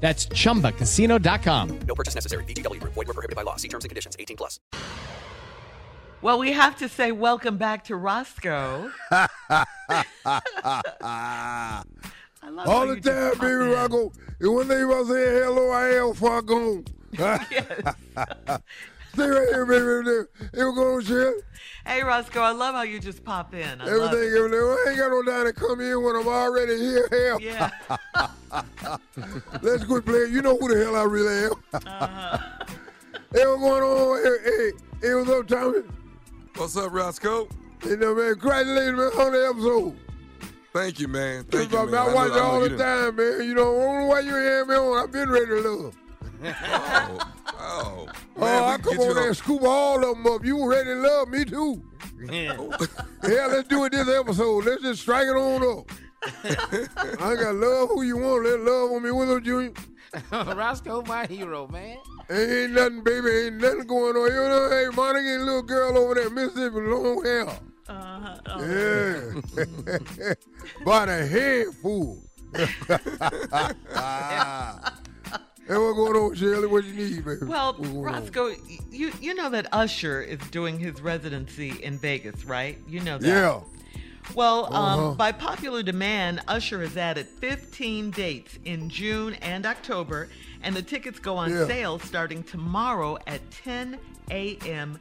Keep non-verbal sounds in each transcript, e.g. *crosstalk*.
That's chumbacasino.com. No purchase necessary. VGW Group. Void were prohibited by law. See terms and conditions. 18 plus. Well, we have to say welcome back to Roscoe. *laughs* I love All the time, baby in. Rocco. And one day I say hello, I am far gone. *laughs* *laughs* Stay right here, baby. Here we go, Shell. Hey, Roscoe, I love how you just pop in. I love Everything, it. everything. I ain't got no time to come in when I'm already here. Hell. Yeah. *laughs* Let's quit playing. You know who the hell I really am. Uh-huh. hey, what's going on? Hey, hey, hey, what's up, Tommy? What's up, Roscoe? Hey, no, man, congratulations, man, on the episode. Thank you, man. Thank you, man. I know- watch it know all the done- time, man. You know, I don't know why you ain't had me on. I've been ready to love. *laughs* Oh, oh, Oh, I come can on there and scoop all of them up. You were ready to love me, too. *laughs* yeah, let's do it this episode. Let's just strike it on up. *laughs* I got love who you want. Let love on me with them, Junior. *laughs* Roscoe, my hero, man. Ain't nothing, baby. Ain't nothing going on. You know, hey, Monica, and little girl over there, Mississippi, long hair. Uh-huh. Yeah. By the handful. Hey, what's going on, Shirley? What you need, baby? Well, on? Roscoe, you you know that Usher is doing his residency in Vegas, right? You know that. Yeah. Well, Uh-huh. um, by popular demand, Usher has added 15 dates in June and October, and the tickets go on Yeah. sale starting tomorrow at 10 a.m.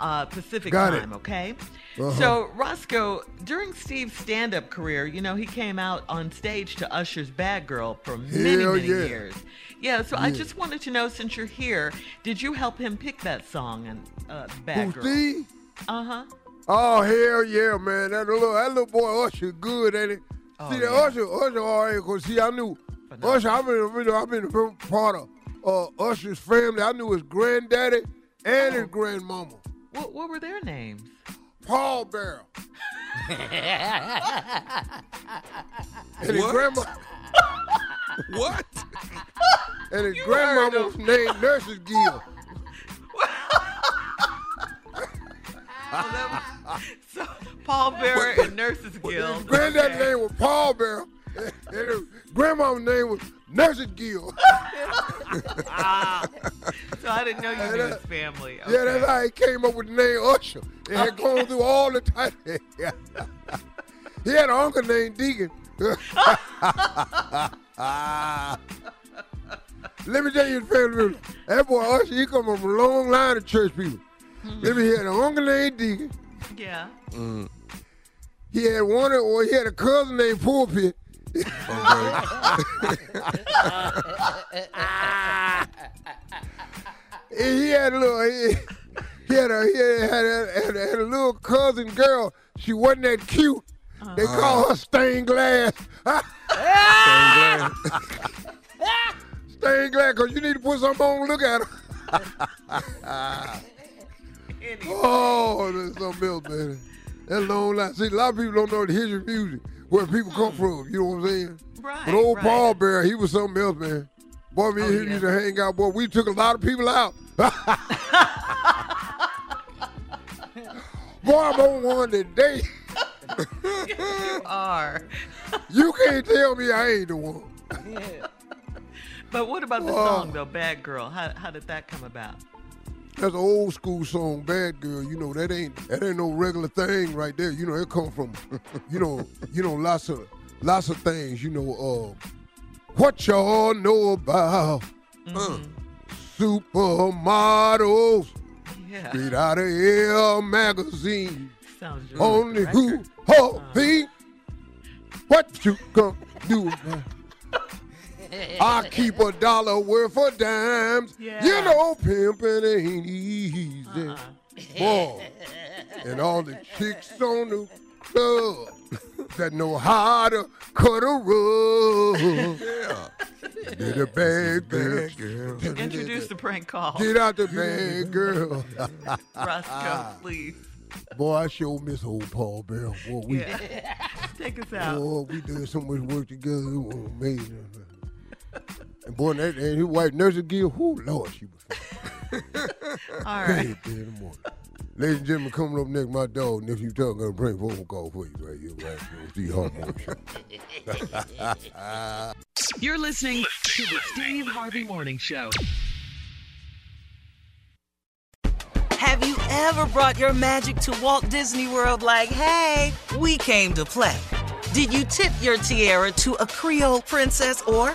Uh, Pacific Got it. time. Okay. Uh-huh. So Roscoe, during Steve's stand-up career, you know he came out on stage to Usher's "Bad Girl" for many, Hell many yeah. years. Yeah. So I just wanted to know, since you're here, did you help him pick that song and uh, "Bad Who, Girl"? Steve? Uh huh. Oh, hell yeah, man. That little, that little boy Usher good, ain't it? Oh, see, that yeah. Usher, Usher all right, because, see, I knew Usher, I've been, you know, I've been a part of uh, Usher's family. I knew his granddaddy and Oh. his grandmama. What, what were their names? Paul Bearer. *laughs* and his What? grandma. *laughs* What? And his You grandmama was named Nurses Gill. *laughs* So Paul Bearer and Nurses His Guild. granddad's name was Paul Bearer. And his grandmama's name was Nurses Gill. Ah, *laughs* so I didn't know you Yeah, knew his that- family. Yeah, that's Okay. how he came up with the name Usher. It had gone through all the time. *laughs* he had an uncle named Deacon. *laughs* Let me tell you the family. That boy Usher, he come from a long line of church people. Let me hear an uncle named Deacon. Yeah. He had one, or he had a cousin named Pulpit. He had a little. He, he had a he had a, had, a, had a little cousin girl. She wasn't that cute. They uh-huh. call her stained glass. stained glass. stained glass, cause you need to put something on. Look at her. *laughs* oh, that's something else, man. That long line. See, a lot of people don't know the history of music, where people come mm. from. You know what I'm saying? Right. But old right. Paul Bear, he was something else, man. Boy, me and oh, him yeah. used to hang out. Boy, we took a lot of people out. *laughs* Boy, I'm on one today. *laughs* You are. *laughs* You can't tell me I ain't the one. yeah. But what about the Oh. song though, "Bad Girl"? How how did that come about? That's an old school song, Bad Girl. You know, that ain't that ain't no regular thing right there. You know, it come from, *laughs* you know, you know, lots of lots of things. You know, uh, what y'all know about uh, supermodels Yeah. straight out of Elle magazine. Sounds Only who, who, oh, me, what you gonna do? Man? *laughs* I keep a dollar worth of dimes. Yeah. You know, pimping ain't easy. Uh-uh. *laughs* Boy. And all the chicks on the club that know how to cut a rug. Yeah. *laughs* Did a bad girl. Bad girl. Introduce the prank call. Get out the bad girl. Roscoe, please. Boy, I sure miss old Paul Bell. Boy, we, Yeah. Take us out. boy, we did so much work together. Oh, it was amazing. And boy, that, and his wife, Nurse Gill, whoo, Lord, she was fine. *laughs* All Hey, in the morning. Ladies and gentlemen, coming up next, my dog, nephew Tuck, gonna bring a phone call for you right here, right here. The Hormone Show. *laughs* You're listening to the Steve Harvey Morning Show. Have you ever brought your magic to Walt Disney World like, hey, we came to play? Did you tip your tiara to a Creole princess or